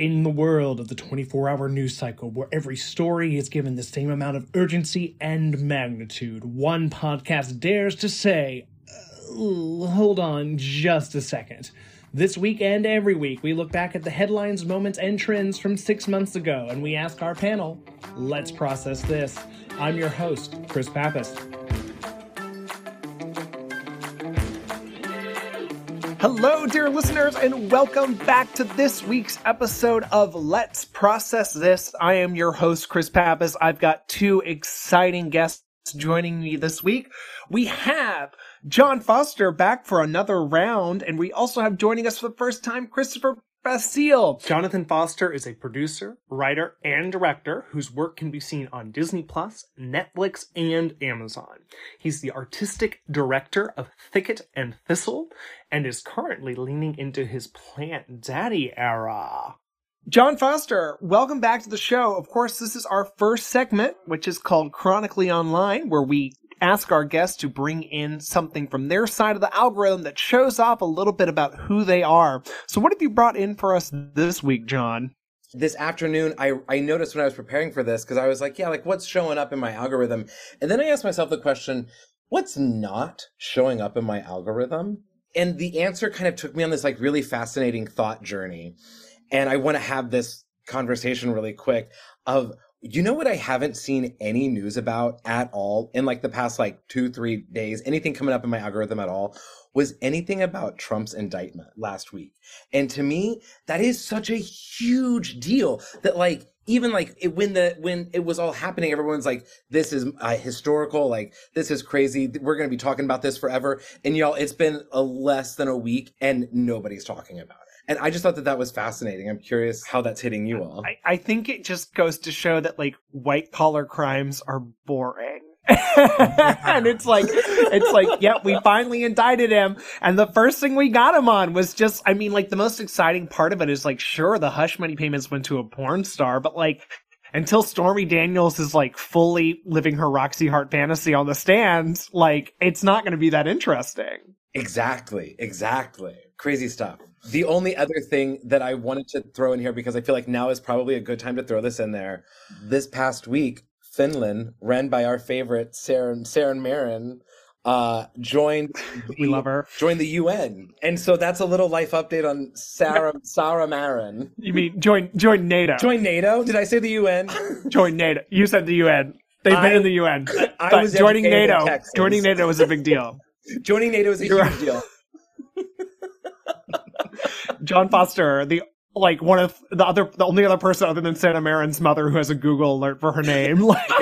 In the world of the 24 hour news cycle, where every story is given the same amount of urgency and magnitude, one podcast dares to say, hold on just a second. This week and every week, we look back at the headlines, moments, and trends from six months ago, and we ask our panel, let's process this. I'm your host, Chris Pappas. Hello, dear listeners, and welcome back to this week's episode of Let's Process This. I am your host, Chris Pappas. I've got two exciting guests joining me this week. We have Jon Foster back for another round, and we also have joining us for the first time Christopher Basile. Jonathan Foster is a producer, writer, and director whose work can be seen on Disney Plus, Netflix, and Amazon. He's the artistic director of Thicket and Thistle and is currently leaning into his Plant Daddy era. Jon Foster, welcome back to the show. Of course, this is our first segment, which is called Chronically Online, where we ask our guests to bring in something from their side of the algorithm that shows off a little bit about who they are. So, what have you brought in for us this week, Jon? This afternoon, I, I noticed when I was preparing for this, because I was like, yeah, like what's showing up in my algorithm? And then I asked myself the question, what's not showing up in my algorithm? And the answer kind of took me on this like really fascinating thought journey. And I want to have this conversation really quick of you know what I haven't seen any news about at all in like the past like two, three days, anything coming up in my algorithm at all was anything about Trump's indictment last week. And to me, that is such a huge deal that like, even like it, when the when it was all happening everyone's like this is uh, historical like this is crazy. We're going to be talking about this forever. And y'all it's been a less than a week and nobody's talking about it and I just thought that that was fascinating. I'm curious how that's hitting you all. I, I think it just goes to show that like white collar crimes are boring. and it's like it's like yep we finally indicted him and the first thing we got him on was just i mean like the most exciting part of it is like sure the hush money payments went to a porn star but like until stormy daniels is like fully living her roxy hart fantasy on the stand like it's not going to be that interesting exactly exactly crazy stuff the only other thing that I wanted to throw in here because I feel like now is probably a good time to throw this in there. This past week, Finland, ran by our favorite Sanna Sanna Marin, uh, joined the, we love her joined the UN, and so that's a little life update on Sarah Sarah Marin. You mean join join NATO? Join NATO? Did I say the UN? join NATO. You said the UN. They've I, been in the UN. I but was joining NATO. Joining NATO was a big deal. joining NATO is a You're huge deal. Jon Foster, the like one of the other, the only other person other than Sanna Marin's mother who has a Google alert for her name. Like,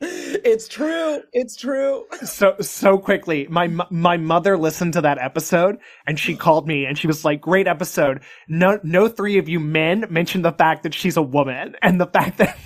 it's true. It's true. So so quickly, my my mother listened to that episode and she called me and she was like, "Great episode. No no three of you men mentioned the fact that she's a woman and the fact that."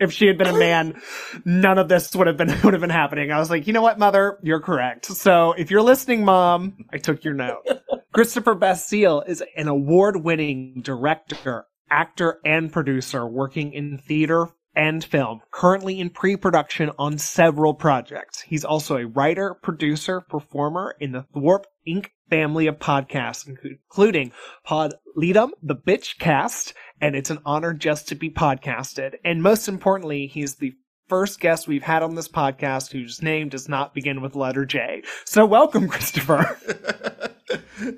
If she had been a man, none of this would have been would have been happening. I was like, you know what, mother, you're correct. So if you're listening, mom, I took your note. Christopher Basile is an award-winning director, actor, and producer working in theater and film, currently in pre-production on several projects. He's also a writer, producer, performer in the Thwarp Inc. family of podcasts, including Pod Leadum, The Bitch Cast, and it's an honor just to be podcasted. And most importantly, he's the first guest we've had on this podcast whose name does not begin with letter J. So welcome, Christopher.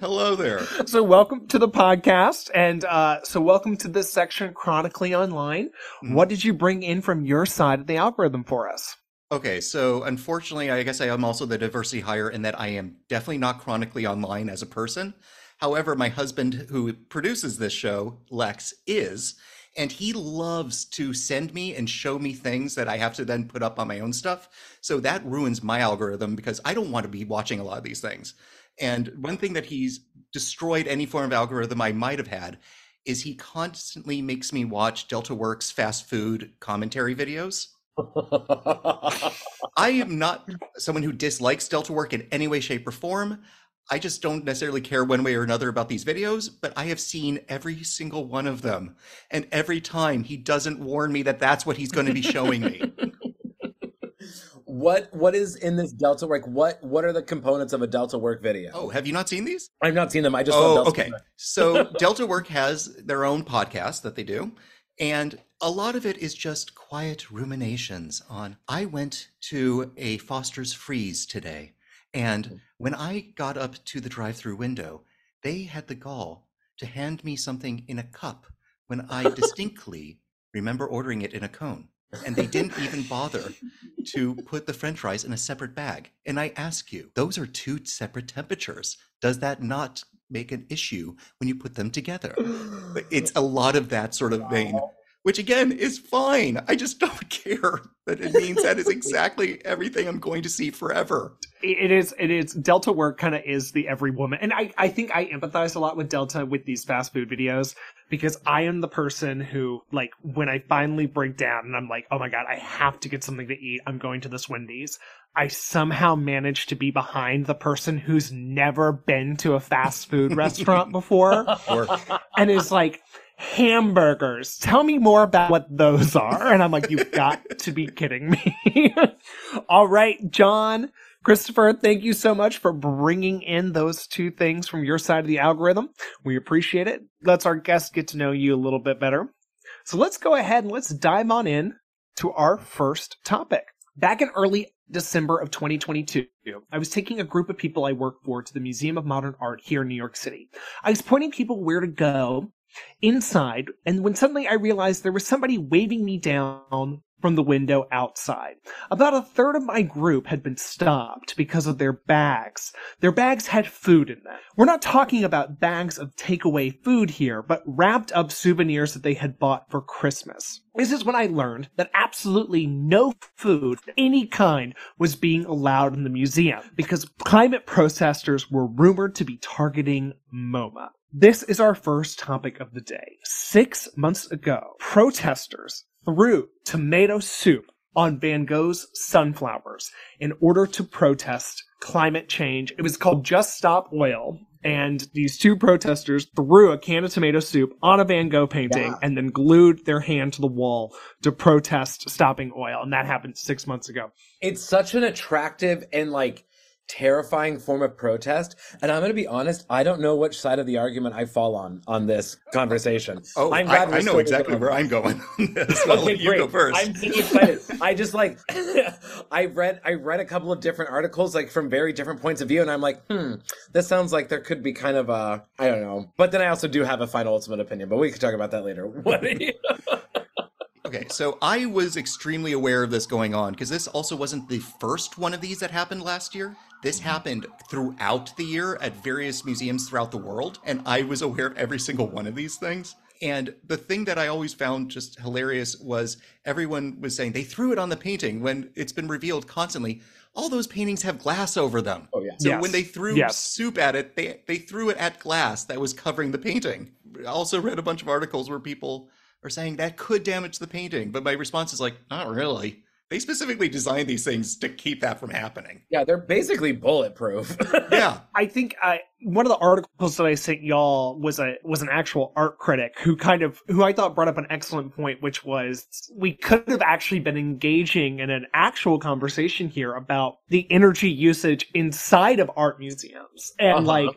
Hello there. So welcome to the podcast, and uh, so welcome to this section, chronically online. Mm-hmm. What did you bring in from your side of the algorithm for us? Okay, so unfortunately, I guess I am also the diversity hire in that I am definitely not chronically online as a person. However, my husband, who produces this show, Lex, is, and he loves to send me and show me things that I have to then put up on my own stuff. So that ruins my algorithm because I don't want to be watching a lot of these things. And one thing that he's destroyed any form of algorithm I might have had is he constantly makes me watch Delta Work's fast food commentary videos. I am not someone who dislikes Delta Work in any way, shape, or form. I just don't necessarily care one way or another about these videos, but I have seen every single one of them. And every time he doesn't warn me that that's what he's going to be showing me. what what is in this Delta work? What what are the components of a Delta work video? Oh, have you not seen these? I've not seen them. I just oh, Delta okay. So Delta Work has their own podcast that they do, and a lot of it is just quiet ruminations on. I went to a Foster's Freeze today, and mm-hmm. when I got up to the drive-through window, they had the gall to hand me something in a cup when I distinctly remember ordering it in a cone. And they didn't even bother to put the french fries in a separate bag. And I ask you, those are two separate temperatures. Does that not make an issue when you put them together? It's a lot of that sort of vein, which again is fine. I just don't care that it means that is exactly everything I'm going to see forever. it is it is delta work kind of is the every woman and i i think i empathize a lot with delta with these fast food videos because i am the person who like when i finally break down and i'm like oh my god i have to get something to eat i'm going to this wendy's i somehow manage to be behind the person who's never been to a fast food restaurant before Or and is like hamburgers. Tell me more about what those are. And i'm like you've got to be kidding me. All right jon christopher thank you so much for bringing in those two things from your side of the algorithm. We appreciate it. Lets our guests get to know you a little bit better. So let's go ahead and let's dive on in to our first topic. Back in early December of 2022, I was taking a group of people I work for to the Museum of Modern Art here in New York City. I was pointing people where to go inside, and when suddenly I realized there was somebody waving me down from the window outside. About a third of my group had been stopped because of their bags. Their bags had food in them. We're not talking about bags of takeaway food here, but wrapped up souvenirs that they had bought for Christmas. This is when I learned that absolutely no food of any kind was being allowed in the museum because climate protesters were rumored to be targeting MoMA. This is our first topic of the day. Six months ago, protesters threw tomato soup on Van Gogh's sunflowers in order to protest climate change. It was called Just Stop Oil. And these two protesters threw a can of tomato soup on a Van Gogh painting Yeah. and then glued their hand to the wall to protest stopping oil. And that happened six months ago. It's such an attractive and like terrifying form of protest. And I'm going to be honest, I don't know which side of the argument I fall on on this conversation. oh, I'm glad I we're know exactly where I'm going on this. I'll let you go first. I'm excited. I just like I read I read a couple of different articles like from very different points of view, and I'm like, hmm, this sounds like there could be kind of a I don't know. But then I also do have a final ultimate opinion, but we could talk about that later. What? Okay, so I was extremely aware of this going on because this also wasn't the first one of these that happened last year. This happened throughout the year at various museums throughout the world, and I was aware of every single one of these things. And the thing that I always found just hilarious was everyone was saying they threw it on the painting when it's been revealed constantly. All those paintings have glass over them. Oh, yeah. So Yes. when they threw Yes. soup at it, they they threw it at glass that was covering the painting. I also read a bunch of articles where people are saying that could damage the painting, but my response is like, not really. They specifically designed these things to keep that from happening. yeah, they're basically bulletproof. Yeah. I think I one of the articles that I sent y'all was a was an actual art critic who kind of who I thought brought up an excellent point, which was we could have actually been engaging in an actual conversation here about the energy usage inside of art museums and Uh-huh. like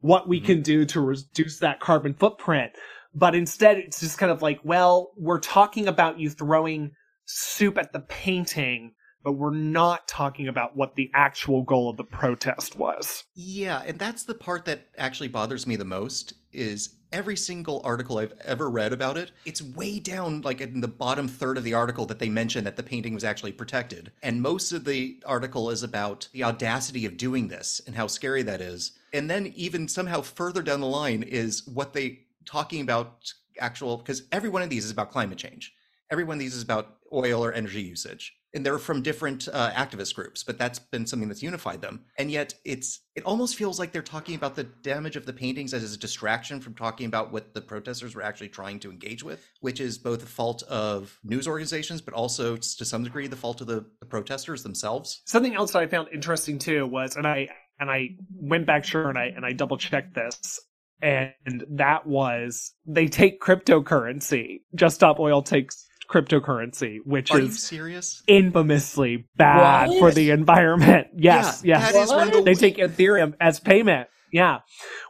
what we can do to reduce that carbon footprint. But instead, it's just kind of like, well, we're talking about you throwing soup at the painting, but we're not talking about what the actual goal of the protest was. Yeah, and that's the part that actually bothers me the most is every single article I've ever read about it, it's way down like in the bottom third of the article that they mention that the painting was actually protected. And most of the article is about the audacity of doing this and how scary that is. And then even somehow further down the line is what they talking about actual because every one of these is about climate change. Every one of these is about oil or energy usage and they're from different uh, activist groups but that's been something that's unified them and yet it's it almost feels like they're talking about the damage of the paintings as a distraction from talking about what the protesters were actually trying to engage with which is both the fault of news organizations but also to some degree the fault of the, the protesters themselves something else that I found interesting too was, and I and I went back sure and I and I double checked this, and that was they take cryptocurrency. Just Stop Oil takes cryptocurrency, which Are is serious? infamously bad What? for the environment. Yes, Yeah, yes. that is one of the they take Ethereum as payment. Yeah,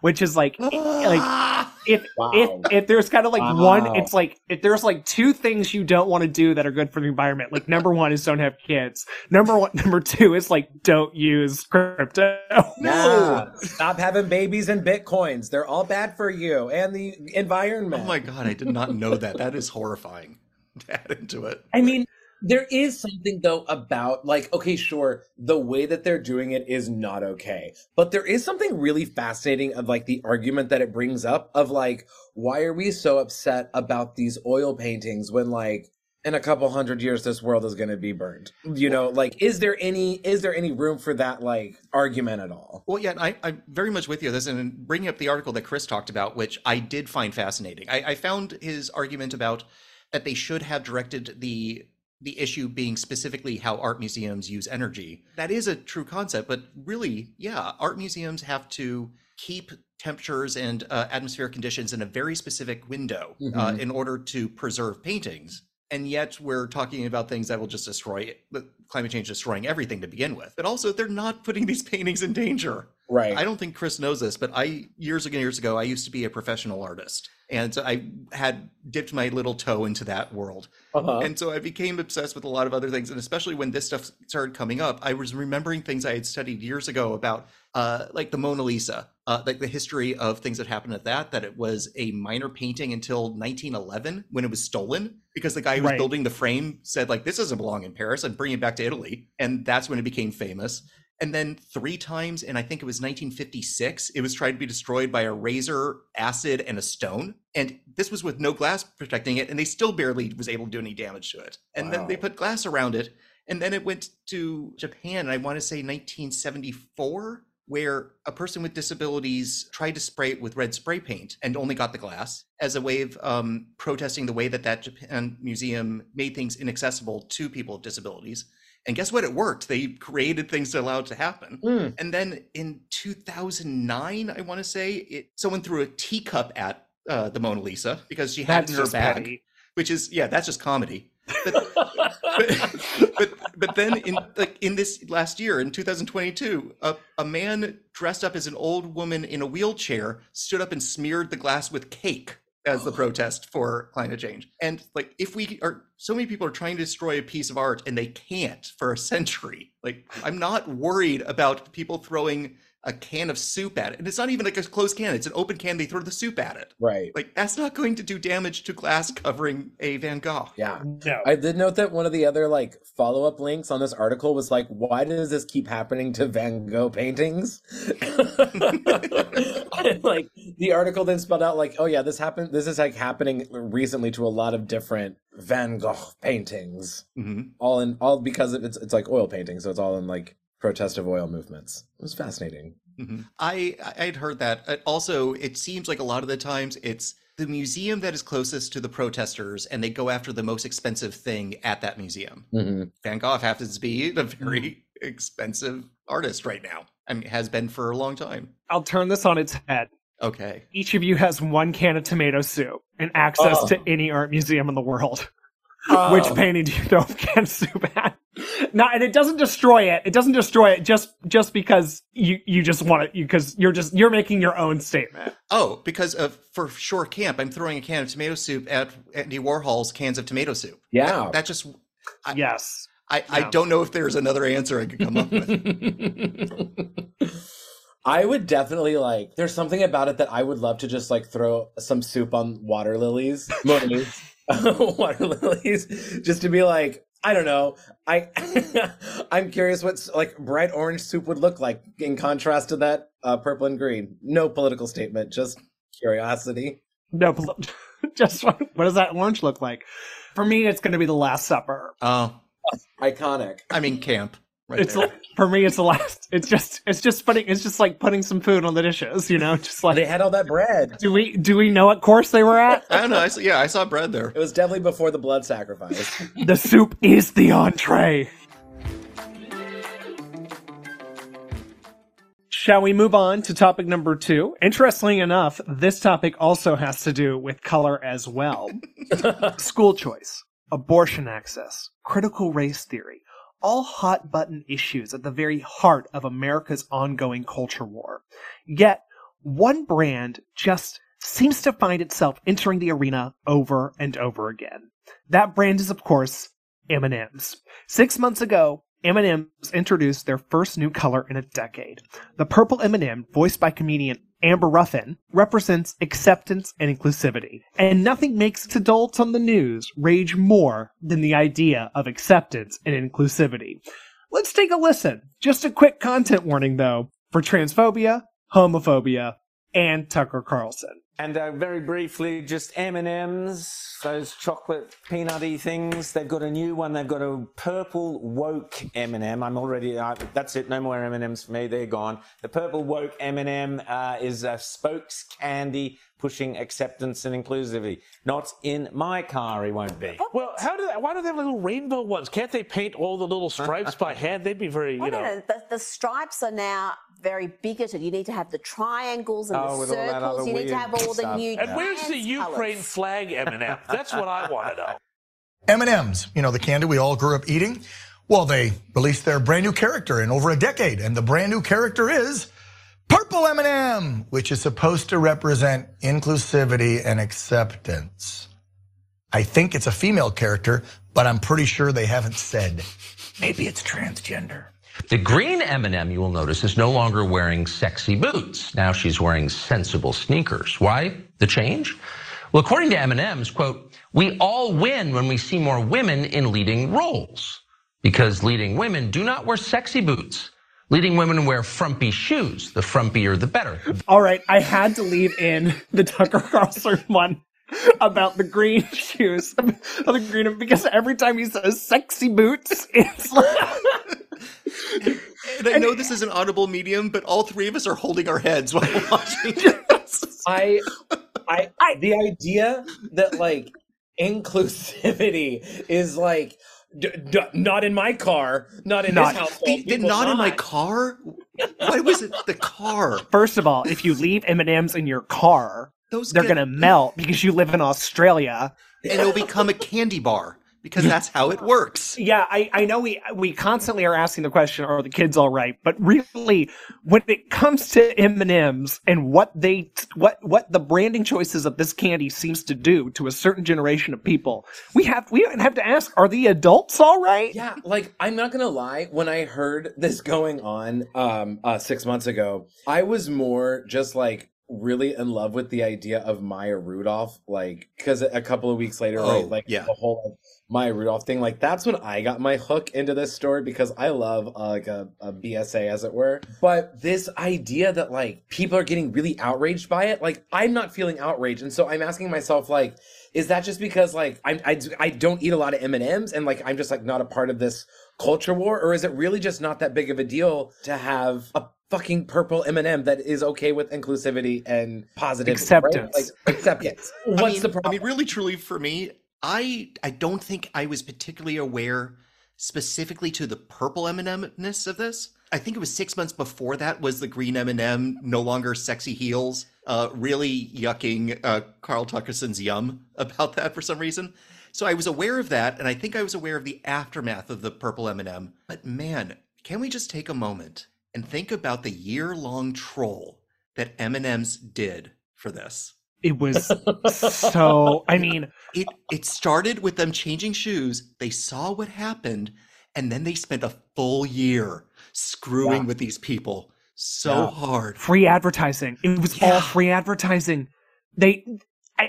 which is like like if Wow. if if there's kind of like Wow. one, it's like if there's like two things you don't want to do that are good for the environment. Like number one is don't have kids. Number one, number two is like don't use crypto. Yeah. Stop having babies and bitcoins. They're all bad for you and the environment. Oh my god, I did not know that. That is horrifying. To add into it. I mean, there is something though about like, okay, sure, the way that they're doing it is not okay. But there is something really fascinating of like the argument that it brings up of like, why are we so upset about these oil paintings when like in a couple hundred years this world is going to be burned you know like is there any is there any room for that like argument at all Well, yeah, I, I'm very much with you on this, and bringing up the article that Chris talked about, which I did find fascinating. I, I found his argument about that they should have directed the the issue being specifically how art museums use energy. That is a true concept, but really, yeah, art museums have to keep temperatures and uh, atmospheric conditions in a very specific window uh, Mhm. in order to preserve paintings. And yet, we're talking about things that will just destroy the climate change, destroying everything to begin with. But also, they're not putting these paintings in danger. right I don't think Chris knows this, but I years ago years ago I used to be a professional artist, and so I had dipped my little toe into that world, uh-huh. and so I became obsessed with a lot of other things, and especially when this stuff started coming up, I was remembering things I had studied years ago about, uh, like the Mona Lisa, uh, like the history of things that happened at that. That it was a minor painting until 1911 when it was stolen because the guy who was Right. building the frame said like this doesn't belong in Paris and bring it back to Italy, and that's when it became famous. And then three times, and I think it was 1956, it was tried to be destroyed by a razor, acid, and a stone. And this was with no glass protecting it, and they still barely was able to do any damage to it. And then they put glass around it, and then it went to Japan, I want to say 1974, where a person with disabilities tried to spray it with red spray paint and only got the glass as a way of um, protesting the way that that Japan museum made things inaccessible to people with disabilities. And guess what? It worked. They created things to allow it to happen. Mm. And then in 2009, I want to say, it someone threw a teacup at uh, the Mona Lisa because she had That's in her bag, which is yeah, that's just comedy. But, but, but but then in like in this last year in 2022, a, a man dressed up as an old woman in a wheelchair stood up and smeared the glass with cake as the protest for climate change. And like if we are so many people are trying to destroy a piece of art and they can't for a century. Like I'm not worried about people throwing a can of soup at it. And it's not even like a closed can, it's an open can, they throw the soup at it. right Like that's not going to do damage to glass covering a Van Gogh. yeah No. I did note that one of the other like follow up links on this article was like, why does this keep happening to Van Gogh paintings? Like the article then spelled out like, oh yeah, this happened. This is like happening recently to a lot of different Van Gogh paintings, Mhm. all in all because of, it's it's like oil painting, so it's all in like protest of oil movements. It was fascinating. Mhm. I I had heard that. Uh, Also, it seems like a lot of the times it's the museum that is closest to the protesters, and they go after the most expensive thing at that museum. hmm Van Gogh happens to be a very expensive artist right now. I mean, has been for a long time. I'll turn this on its head. Okay. Each of you has one can of tomato soup and access Oh. to any art museum in the world. Oh. Which painting do you throw a can of soup at? No, and it doesn't destroy it. It doesn't destroy it just just because you you just want it because you're just you're making your own statement. Oh, because of for sure Camp, I'm throwing a can of tomato soup at Andy Warhol's cans of tomato soup. Yeah. That just I- yes. I, I don't know if there's another answer I could come up with. I would definitely like. There's something about it that I would love to just like throw some soup on water lilies, lilies, water lilies, just to be like, I don't know. I I'm curious what like bright orange soup would look like in contrast to that uh, purple and green. No political statement, just curiosity. No, just what does that lunch look like? For me, it's going to be the Last Supper. Oh, Iconic. I mean camp. Right it's there. for me, it's the last. It's just it's just putting it's just like putting some food on the dishes. You know, just like They had all that bread. do we do we know what course they were at? I don't know. I saw, yeah, I saw bread there. It was definitely before the blood sacrifice. the soup is the entree. Shall we move on to topic number two? Interestingly enough, this topic also has to do with color as well. School choice. abortion access, critical race theory, all hot button issues at the very heart of America's ongoing culture war. Yet, one brand just seems to find itself entering the arena over and over again. That brand is, of course, M&M's. Six months ago, M&M's introduced their first new color in a decade. The purple M&M, voiced by comedian Amber Ruffin, represents acceptance and inclusivity. And nothing makes adults on the news rage more than the idea of acceptance and inclusivity. Let's take a listen. Just a quick content warning though, for transphobia, homophobia, and Tucker Carlson. And uh, very briefly, just M&Ms, those chocolate peanutty things. They've got a new one. They've got a purple woke M&M. I'm already, uh, that's it. No more M&Ms for me. They're gone. The purple woke M&M uh, is a spokes candy pushing acceptance and inclusivity. Not in my car, he won't be. Well, how do they, why do they have little rainbow ones? Can't they paint all the little stripes by hand? They'd be very, you Well, know. no, no, the, the stripes are now very bigoted. You need to have the triangles and Oh, the with all that circles. You need to have all the new. And where's the Ukraine colours. flag, M&M? That's what I want to know. M&M's, you know, the candy we all grew up eating. Well, they released their brand new character in over a decade, and the brand new character is Purple M&M, which is supposed to represent inclusivity and acceptance. I think it's a female character, but I'm pretty sure they haven't said. Maybe it's transgender. The green M&M, you will notice, is no longer wearing sexy boots. Now she's wearing sensible sneakers. Why the change? Well, according to M&M's, quote, we all win when we see more women in leading roles because leading women do not wear sexy boots. Leading women wear frumpy shoes. The frumpier, the better. All right, I had to leave in the Tucker Carlson one about the green shoes, of the green because every time he says "sexy boots," it's like, And I know this is an audible medium, but all three of us are holding our heads while watching this. I, I, the idea that like inclusivity is like d- d- not in my car, not in Not- this household. They, they're not in my car. Why was it the car? first of all, if you leave M and M's in your car, Those they're get- gonna melt because you live in Australia. and it'll become a candy bar because that's how it works. Yeah, I, I know we we constantly are asking the question, are the kids all right? But really, when it comes to M and M's and what they what what the branding choices of this candy seems to do to a certain generation of people, we have we have to ask, are the adults all right? Yeah, like I'm not gonna lie. When I heard this going on um uh six months ago, I was more just like really in love with the idea of Maya Rudolph. Like, because a couple of weeks later, Oh, right, like yeah. the whole Maya Rudolph thing. Like, that's when I got my hook into this story because I love uh, like a, a BSA, as it were. But this idea that like people are getting really outraged by it, like I'm not feeling outraged, and so I'm asking myself like is that just because like I'm, I, I don't eat a lot of m&ms and like i'm just like not a part of this culture war or is it really just not that big of a deal to have a fucking purple m&m that is okay with inclusivity and positive Acceptance. like acceptance what's I mean, the problem I mean, really, truly, for me, I I don't think I was particularly aware specifically to the purple M&M-ness of this. I think it was six months before that was the green M&M, no longer sexy heels, uh, really yucking uh, Carl Tuckerson's yum about that for some reason. So I was aware of that, and I think I was aware of the aftermath of the purple M&M. But man, can we just take a moment and think about the year-long troll that M&M's did for this? It was so. I mean, it it started with them changing shoes. They saw what happened, and then they spent a full year screwing Yeah. with these people so Yeah. hard. free advertising. It was all free advertising. They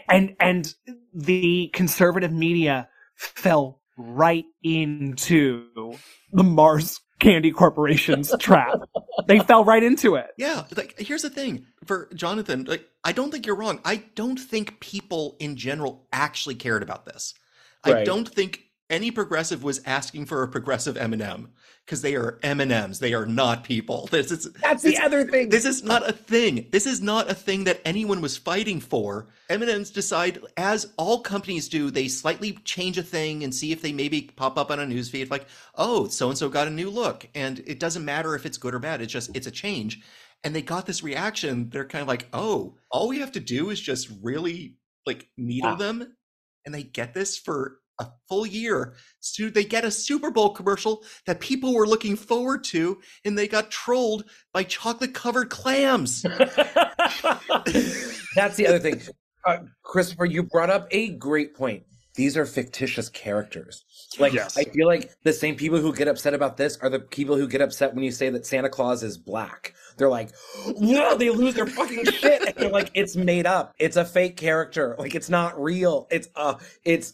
and and the conservative media fell right into the Mars Candy Corporation's trap. They fell right into it. Yeah, like here's the thing for Jonathan. Like, I don't think you're wrong. I don't think people in general actually cared about this. I don't think any progressive was asking for a progressive M&M because they are M&Ms. They are not people. This is That's the this- other thing. This is not a thing. This is not a thing that anyone was fighting for. M&Ms decide, as all companies do, they slightly change a thing and see if they maybe pop up on a newsfeed like, oh, so and so got a new look, and it doesn't matter if it's good or bad. It's just it's a change. And they got this reaction. They're kind of like, oh, all we have to do is just really like needle Yeah. them, and they get this for a full year so they get a Super Bowl commercial that people were looking forward to, and they got trolled by chocolate covered clams. That's the other thing. Uh, Christopher, you brought up a great point. These are fictitious characters. Like, Yes. I feel like the same people who get upset about this are the people who get upset when you say that Santa Claus is black. They're like, no, they lose their fucking shit. And you're like, it's made up. It's a fake character. Like, it's not real. It's, uh, it's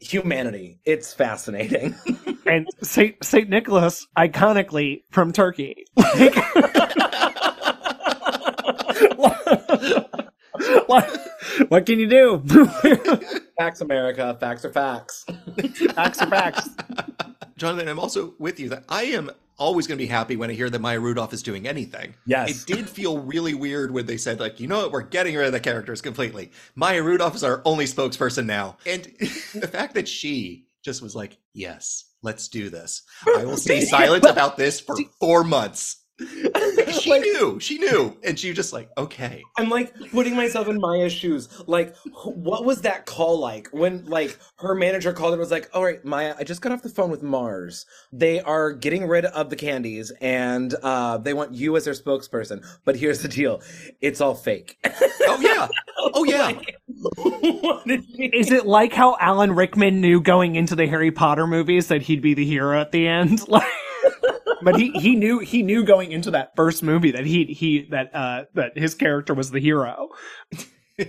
humanity. It's fascinating. and Saint Saint Nicholas, iconically from Turkey. what, what can you do? facts, America. Facts are facts. facts are facts. Jonathan, I'm also with you that I am always going to be happy when I hear that Maya Rudolph is doing anything. Yes. It did feel really weird when they said, like, you know what, we're getting rid of the characters completely. Maya Rudolph is our only spokesperson now. And the fact that she just was like, yes, let's do this. I will stay silent about this for four months. She knew, she knew. And she was just like, okay. I'm like putting myself in Maya's shoes. Like, what was that call like when like her manager called and was like, "All right, Maya, I just got off the phone with Mars. They are getting rid of the candies and uh, they want you as their spokesperson. But here's the deal: it's all fake." Oh, yeah. Oh, yeah. What did she- Is it like how Alan Rickman knew going into the Harry Potter movies that he'd be the hero at the end? Like, but he, he knew he knew going into that first movie that he he that uh that his character was the hero.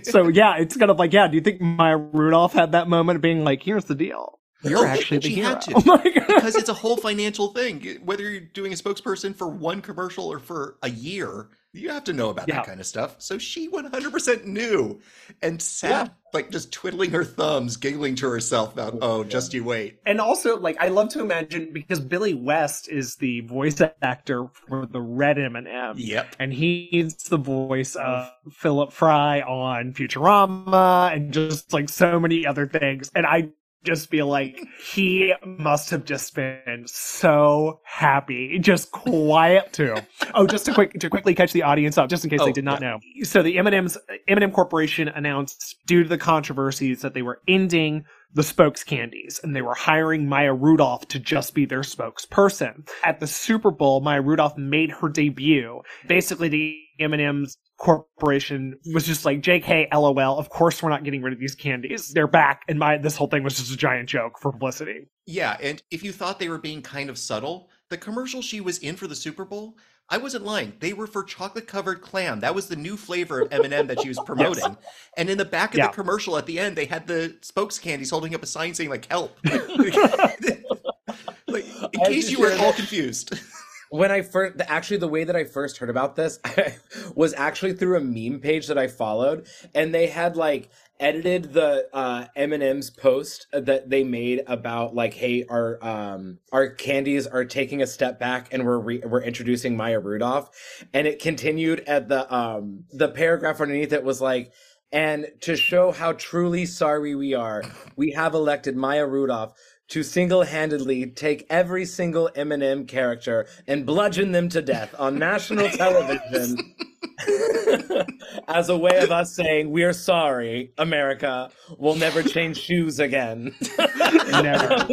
So yeah, it's kind of like yeah. Do you think Maya Rudolph had that moment of being like, "Here's the deal, you're Oh, actually the hero"? had to. Like- because it's a whole financial thing. Whether you're doing a spokesperson for one commercial or for a year, you have to know about Yeah. that kind of stuff. So she 100% knew and sat like just twiddling her thumbs, giggling to herself about, oh, just you wait. and also like I love to imagine because Billy West is the voice actor for the Red M&M. Yep. and he's the voice of Philip Fry on Futurama and just like so many other things. And I just feel like he must have just been so happy, just quiet too. Oh, just to quick to quickly catch the audience up, just in case Oh, they did not yeah. know. So the M&M's M&M Corporation announced due to the controversies that they were ending the spokes candies and they were hiring Maya Rudolph to just be their spokesperson. At the Super Bowl, Maya Rudolph made her debut. Basically, the M&M's corporation was just like, JK, LOL, of course we're not getting rid of these candies. They're back. And my, this whole thing was just a giant joke for publicity. Yeah. And if you thought they were being kind of subtle, the commercial she was in for the Super Bowl, I wasn't lying. They were for chocolate covered clam. That was the new flavor of M&M that she was promoting. And in the back of Yeah. the commercial at the end, they had the spokes candies holding up a sign saying like help. like in I case you were shared all confused. When I first, actually, the way that I first heard about this was actually through a meme page that I followed, and they had like edited the uh, M&M's post that they made about like, hey, our um our candies are taking a step back, and we're re- we're introducing Maya Rudolph, and it continued at the um the paragraph underneath it was like. And to show how truly sorry we are, we have elected Maya Rudolph to single-handedly take every single M&M character and bludgeon them to death on national television as a way of us saying we're sorry, America. We'll never change shoes again. Never.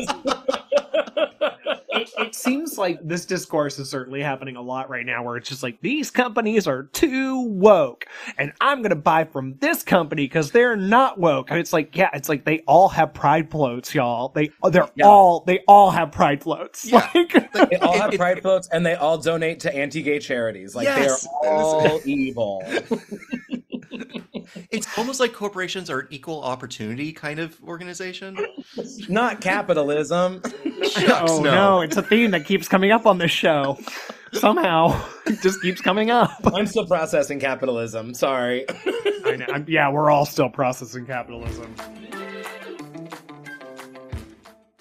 It, it seems like this discourse is certainly happening a lot right now where it's just like these companies are too woke and i'm gonna buy from this company because they're not woke and it's like yeah it's like they all have pride floats y'all they they're Yeah. all they all have pride floats Yeah. like They all have pride floats and they all donate to anti-gay charities. Like Yes. they're all evil. It's almost like corporations are an equal opportunity kind of organization. Not capitalism. Shucks, oh no. it's a theme that keeps coming up on this show somehow it just keeps coming up I'm still processing capitalism. Sorry. I know. I'm- yeah we're all still processing capitalism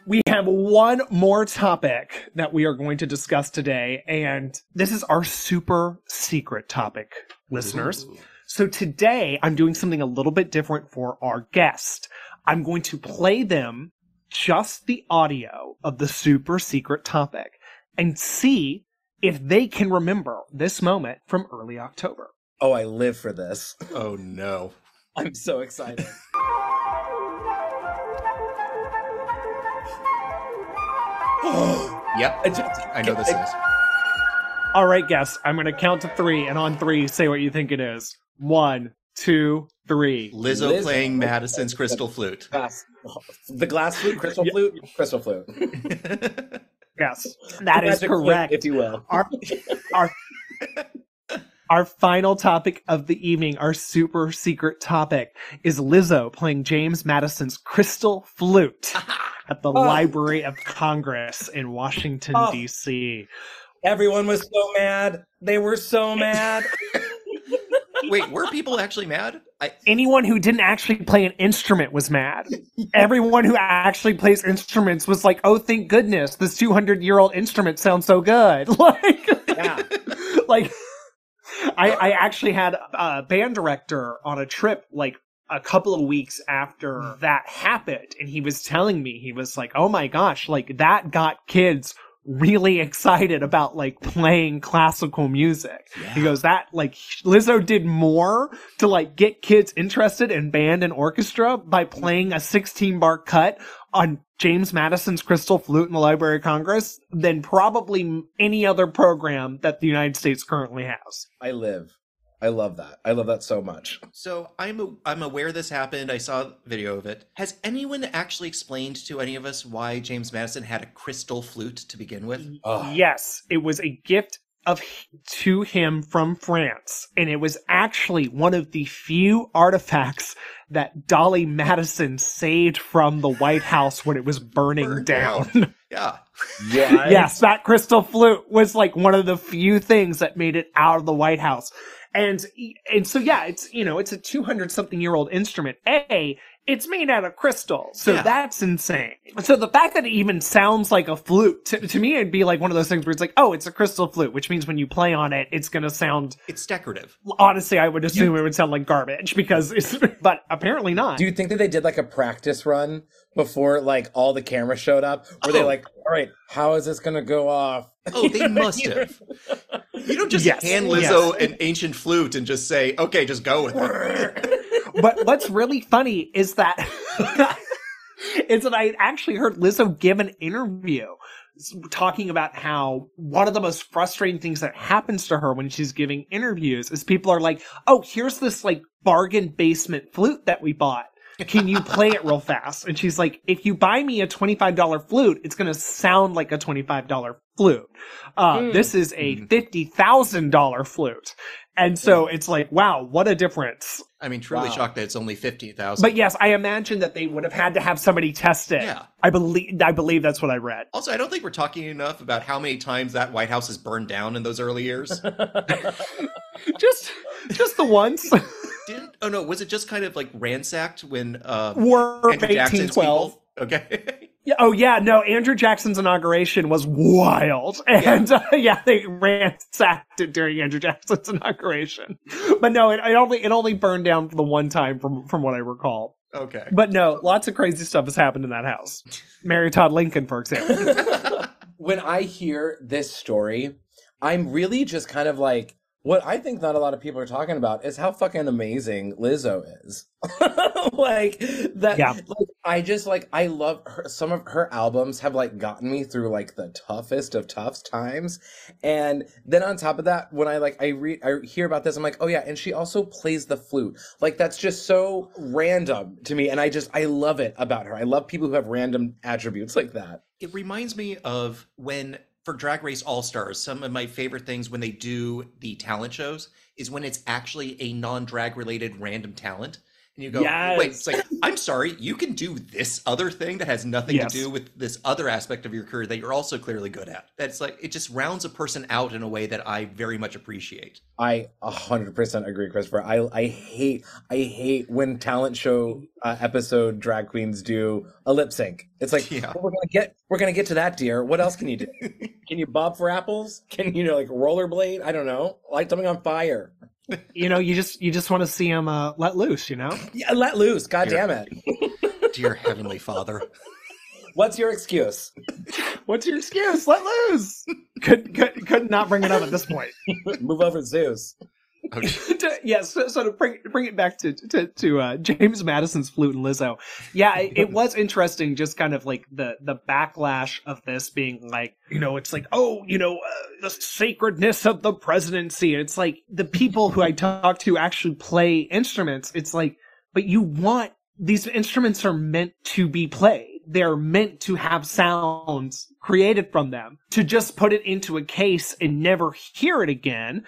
we have one more topic that we are going to discuss today, and this is our super secret topic, listeners. So today I'm doing something a little bit different for our guest. I'm going to play them just the audio of the super secret topic and see if they can remember this moment from early October. Oh, I live for this. Oh no. I'm so excited. Yep. I know this is. All right, guests, I'm going to count to three, and on three, say what you think it is. One, two, three. Lizzo, Lizzo. playing Madison's crystal flute. Glass, the glass flute, crystal Yeah. flute, crystal flute. Yes, that is Magic flute, correct. if you will. Our, our, our final topic of the evening, our super secret topic, is Lizzo playing James Madison's crystal flute at the Oh. Library of Congress in Washington, Oh. D.C. Everyone was so mad. They were so mad. Wait, were people actually mad? I, anyone who didn't actually play an instrument was mad. Everyone who actually plays instruments was like, "Oh, thank goodness, this 200 year old instrument sounds so good." Like, yeah. like, I I actually had a band director on a trip like a couple of weeks after hmm. that happened, and he was telling me he was like, "Oh my gosh, like that got kids." Really excited about like playing classical music. He goes that like Lizzo did more to like get kids interested in band and orchestra by playing a 16 bar cut on James Madison's crystal flute in the Library of Congress than probably any other program that the United States currently has. I live. I love that. I love that so much. so I'm a, I'm aware this happened. I saw a video of it. Has anyone actually explained to any of us why James Madison had a crystal flute to begin with? Oh, Yes, it was a gift of to him from France, and it was actually one of the few artifacts that Dolley Madison saved from the White House when it was burning Burned down. down. Yeah. yeah. yes, that crystal flute was like one of the few things that made it out of the White House. And and so yeah, it's you know, it's a 200 something year old instrument. A, it's made out of crystal. So Yeah. that's insane. So the fact that it even sounds like a flute to, to me it'd be like one of those things where it's like, "Oh, it's a crystal flute," which means when you play on it, it's going to sound It's decorative. honestly, I would assume it would sound like garbage because it's but apparently not. Do you think that they did like a practice run before like all the cameras showed up? Were they Oh. like, all right, how is this gonna go off? Oh, they must have. You don't just Yes, hand Lizzo an ancient flute and just say, "Okay, just go with it." but what's really funny is that is that I actually heard Lizzo give an interview talking about how one of the most frustrating things that happens to her when she's giving interviews is people are like, "Oh, here's this like bargain basement flute that we bought." Can you play it real fast? And she's like, if you buy me a $25 flute, it's going to sound like a $25 flute. Uh, hmm. this is a hmm. $50,000 flute. And so hmm. it's like, wow, what a difference. I mean, truly Wow. shocked that it's only fifty thousand. But yes, I imagine that they would have had to have somebody test it. Yeah. I believe I believe that's what I read. Also, I don't think we're talking enough about how many times that White House has burned down in those early years. Just just the once. Didn't? Oh no, was it just kind of like ransacked when uh, War of Andrew Jackson's 1812. Okay. Yeah, oh yeah, no, Andrew Jackson's inauguration was wild. And uh, yeah, they ransacked it during Andrew Jackson's inauguration. But no, it, it only it only burned down the one time from from what I recall. okay. But no, lots of crazy stuff has happened in that house. Mary Todd Lincoln, for example. when I hear this story, I'm really just kind of like, what I think not a lot of people are talking about is how fucking amazing Lizzo is. like that. Yeah. Like, I just like I love her. Some of her albums have like gotten me through like the toughest of tough times, and then on top of that, when I like I read I hear about this, I'm like, oh yeah, and she also plays the flute. Like that's just so random to me, and I just I love it about her. I love people who have random attributes like that. It reminds me of when for Drag Race All Stars, some of my favorite things when they do the talent shows is when it's actually a non-drag related random talent. And you go, Yes. wait, it's like, I'm sorry, you can do this other thing that has nothing Yes. to do with this other aspect of your career that you're also clearly good at. That's like, it just rounds a person out in a way that I very much appreciate. I hundred percent agree, Christopher. I I hate I hate when talent show uh, episode drag queens do a lip sync. It's like Yeah. "Well, we're gonna get we're gonna get to that, dear. What else can you do? can you bob for apples? Can you know like rollerblade? I don't know, light something on fire. You know, you just you just want to see him uh, let loose. You know. Yeah, let loose. God Yeah. damn it. Dear Heavenly Father. What's your excuse? What's your excuse? Let loose. Could could could not bring it up at this point. Move over, Zeus. To- yes, so, so to bring bring it back to to, to uh, James Madison's flute and Lizzo, yeah, it, it was interesting. Just kind of like the the backlash of this being like, you know, it's like, oh, you know, uh, the sacredness of the presidency. And it's like the people who I talk to actually play instruments. It's like, but you want these instruments are meant to be played. They're meant to have sounds created from them. To just put it into a case and never hear it again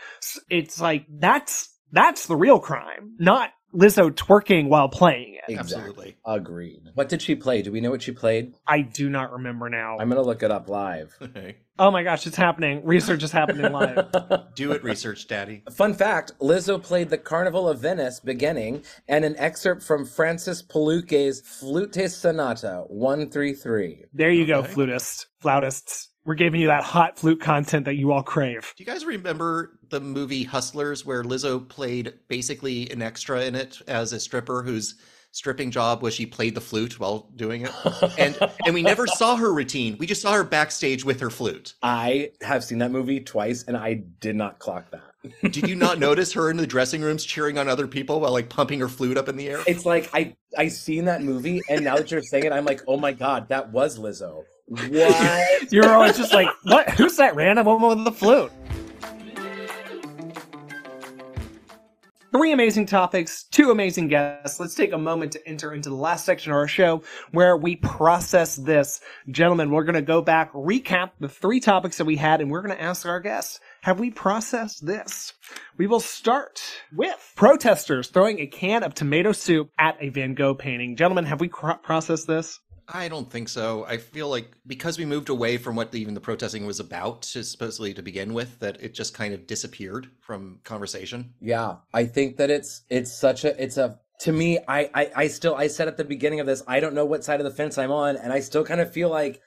it's like that's that's the real crime, not Lizzo twerking while playing it. Absolutely. Agreed. What did she play? Do we know what she played? I do not remember now. I'm gonna look it up live. Okay. oh my gosh, it's happening. Research is happening live. Do it, research daddy. Fun fact: Lizzo played the Carnival of Venice beginning, and an excerpt from Francis Poulenc's Flute Sonata One Three Three. There you go, flutist, flautists. We're giving you that hot flute content that you all crave. Do you guys remember the movie Hustlers, where Lizzo played basically an extra in it as a stripper whose stripping job was she played the flute while doing it, and and we never saw her routine. We just saw her backstage with her flute. I have seen that movie twice, and I did not clock that. Did you not notice her in the dressing rooms cheering on other people while like pumping her flute up in the air? It's like I I seen that movie, and now that you're saying it, I'm like, oh my god, that was Lizzo. What? You're always just like, what? Who's that random woman with the flute? Three amazing topics, two amazing guests. Let's take a moment to enter into the last section of our show where we process this. Gentlemen, we're going to go back, recap the three topics that we had, and we're going to ask our guests, have we processed this? We will start with protesters throwing a can of tomato soup at a Van Gogh painting. Gentlemen, have we processed this? I don't think so. I feel like because we moved away from what even the protesting was about, to supposedly to begin with, that it just kind of disappeared from conversation. Yeah, I think that it's it's such a it's a to me I, I I still I said at the beginning of this I don't know what side of the fence I'm on and I still kind of feel like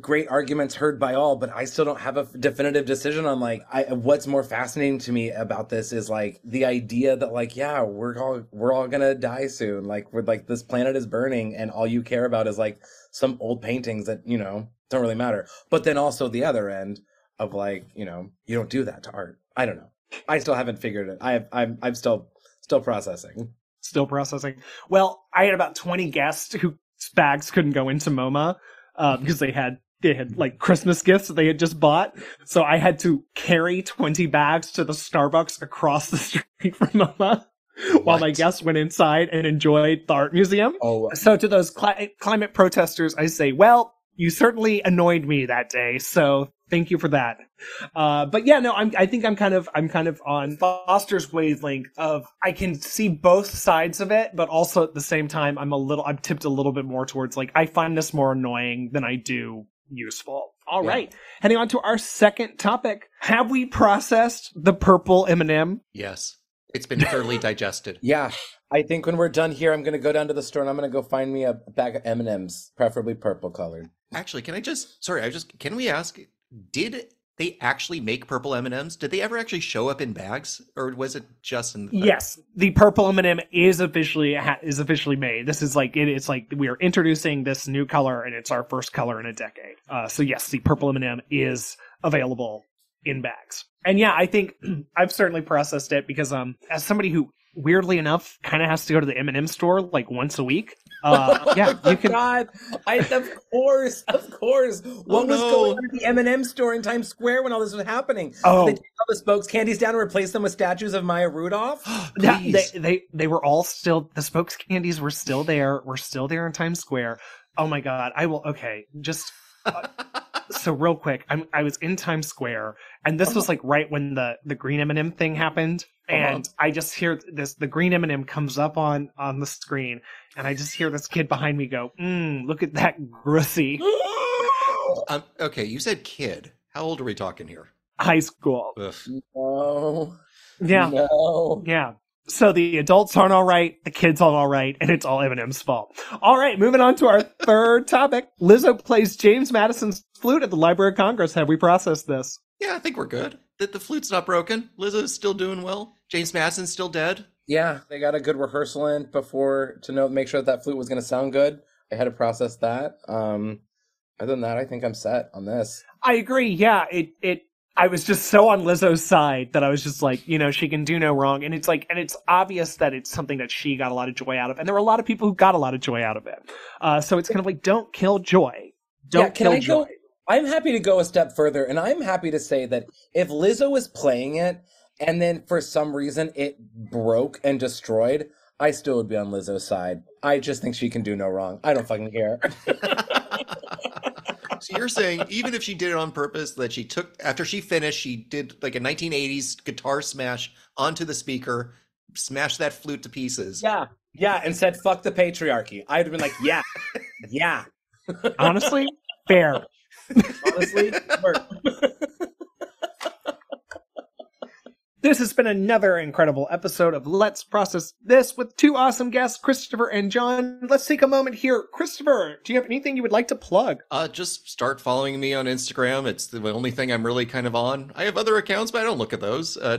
great arguments heard by all but I still don't have a definitive decision on like I what's more fascinating to me about this is like the idea that like yeah we're all we're all gonna die soon. Like we're like this planet is burning and all you care about is like some old paintings that you know don't really matter. But then also the other end of like you know you don't do that to art. I don't know. I still haven't figured it. I have I'm I'm still still processing. Still processing. Well, I had about 20 guests whose bags couldn't go into MoMA uh, because they had they had like Christmas gifts that they had just bought. So I had to carry 20 bags to the Starbucks across the street from MoMA while my guests went inside and enjoyed the art museum. Oh, So to those cli- climate protesters, I say, well, you certainly annoyed me that day. So thank you for that. Uh, but yeah, no, I'm, I think I'm kind of, I'm kind of on Foster's wavelength of, I can see both sides of it, but also at the same time, I'm a little, I'm tipped a little bit more towards like, I find this more annoying than I do useful. All Yeah. right. Heading on to our second topic. Have we processed the purple M&M? Yes, it's been thoroughly digested. yeah. I think when we're done here, I'm gonna go down to the store and I'm gonna go find me a bag of M and M's, preferably purple colored. Actually, can I just? Sorry, I just can we ask? Did they actually make purple M and M's? Did they ever actually show up in bags, or was it just in? The Yes, the purple M&M is officially is officially made. This is like it, it's like we are introducing this new color, and it's our first color in a decade. Uh, so yes, the purple M&M is available in bags. And yeah, I think I've certainly processed it because um, as somebody who weirdly enough kind of has to go to the M&M store like once a week. Uh, yeah, you can. God, I of course, of course. What was no. going on at the M and M store in Times Square when all this was happening? Oh. they took all the spokes candies down and replaced them with statues of Maya Rudolph. Yeah, they, they they were all still the spokes candies were still there. We're still there in Times Square. Oh my god! I will. Okay, just uh, so real quick. I'm I was in Times Square, and this was like right when the the green M and m thing happened, and I just hear this. The green M and m comes up on on the screen, and I just hear this kid behind me go, mm, "Look at that grussy Um, okay, you said kid. How old are we talking here? high school." Ugh. no, Yeah, no. Yeah. So the adults aren't all right, the kids aren't all right, and it's all M&M's fault. All right, moving on to our third topic. Lizzo plays James Madison's flute at the Library of Congress. Have we processed this? Yeah, I think we're good. That the flute's not broken. Lizzo's still doing well. James Madison's still dead. Yeah, they got a good rehearsal in before to know make sure that, that flute was going to sound good. I had to process that. Um, other than that, I think I'm set on this. I agree. Yeah, it it I was just so on Lizzo's side that I was just like, you know, she can do no wrong. And it's like, and it's obvious that it's something that she got a lot of joy out of. And there were a lot of people who got a lot of joy out of it. Uh, so it's kind of like, don't kill joy. Don't yeah, can kill I joy. go? I'm happy to go a step further, and I'm happy to say that if Lizzo is playing it, and then for some reason it broke and destroyed, I still would be on Lizzo's side. I just think she can do no wrong. I don't fucking care. So you're saying even if she did it on purpose, that she took after she finished, she did like a 1980s guitar smash onto the speaker, smashed that flute to pieces. yeah, yeah, and said fuck the patriarchy. I'd have been like, yeah, yeah. Honestly, fair. Honestly, work. This has been another incredible episode of Let's Process This with two awesome guests, Christopher and Jon. Let's take a moment here. Christopher, do you have anything you would like to plug? Uh, just start following me on Instagram. It's the only thing I'm really kind of on. I have other accounts, but I don't look at those. Uh,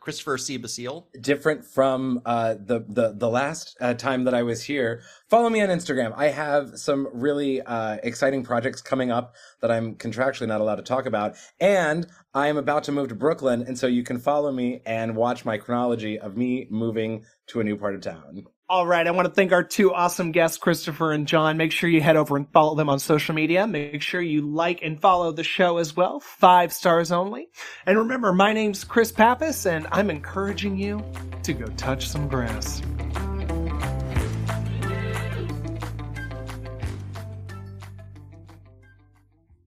Christopher C. Basile. different from uh, the the the last uh, time that I was here. Follow me on Instagram. I have some really uh, exciting projects coming up that I'm contractually not allowed to talk about, and I am about to move to Brooklyn, and so you can follow me and watch my chronology of me moving to a new part of town. All right, I want to thank our two awesome guests, Christopher and Jon. Make sure you head over and follow them on social media. Make sure you like and follow the show as well. Five stars only. And remember, my name's Chris Pappas, and I'm encouraging you to go touch some grass.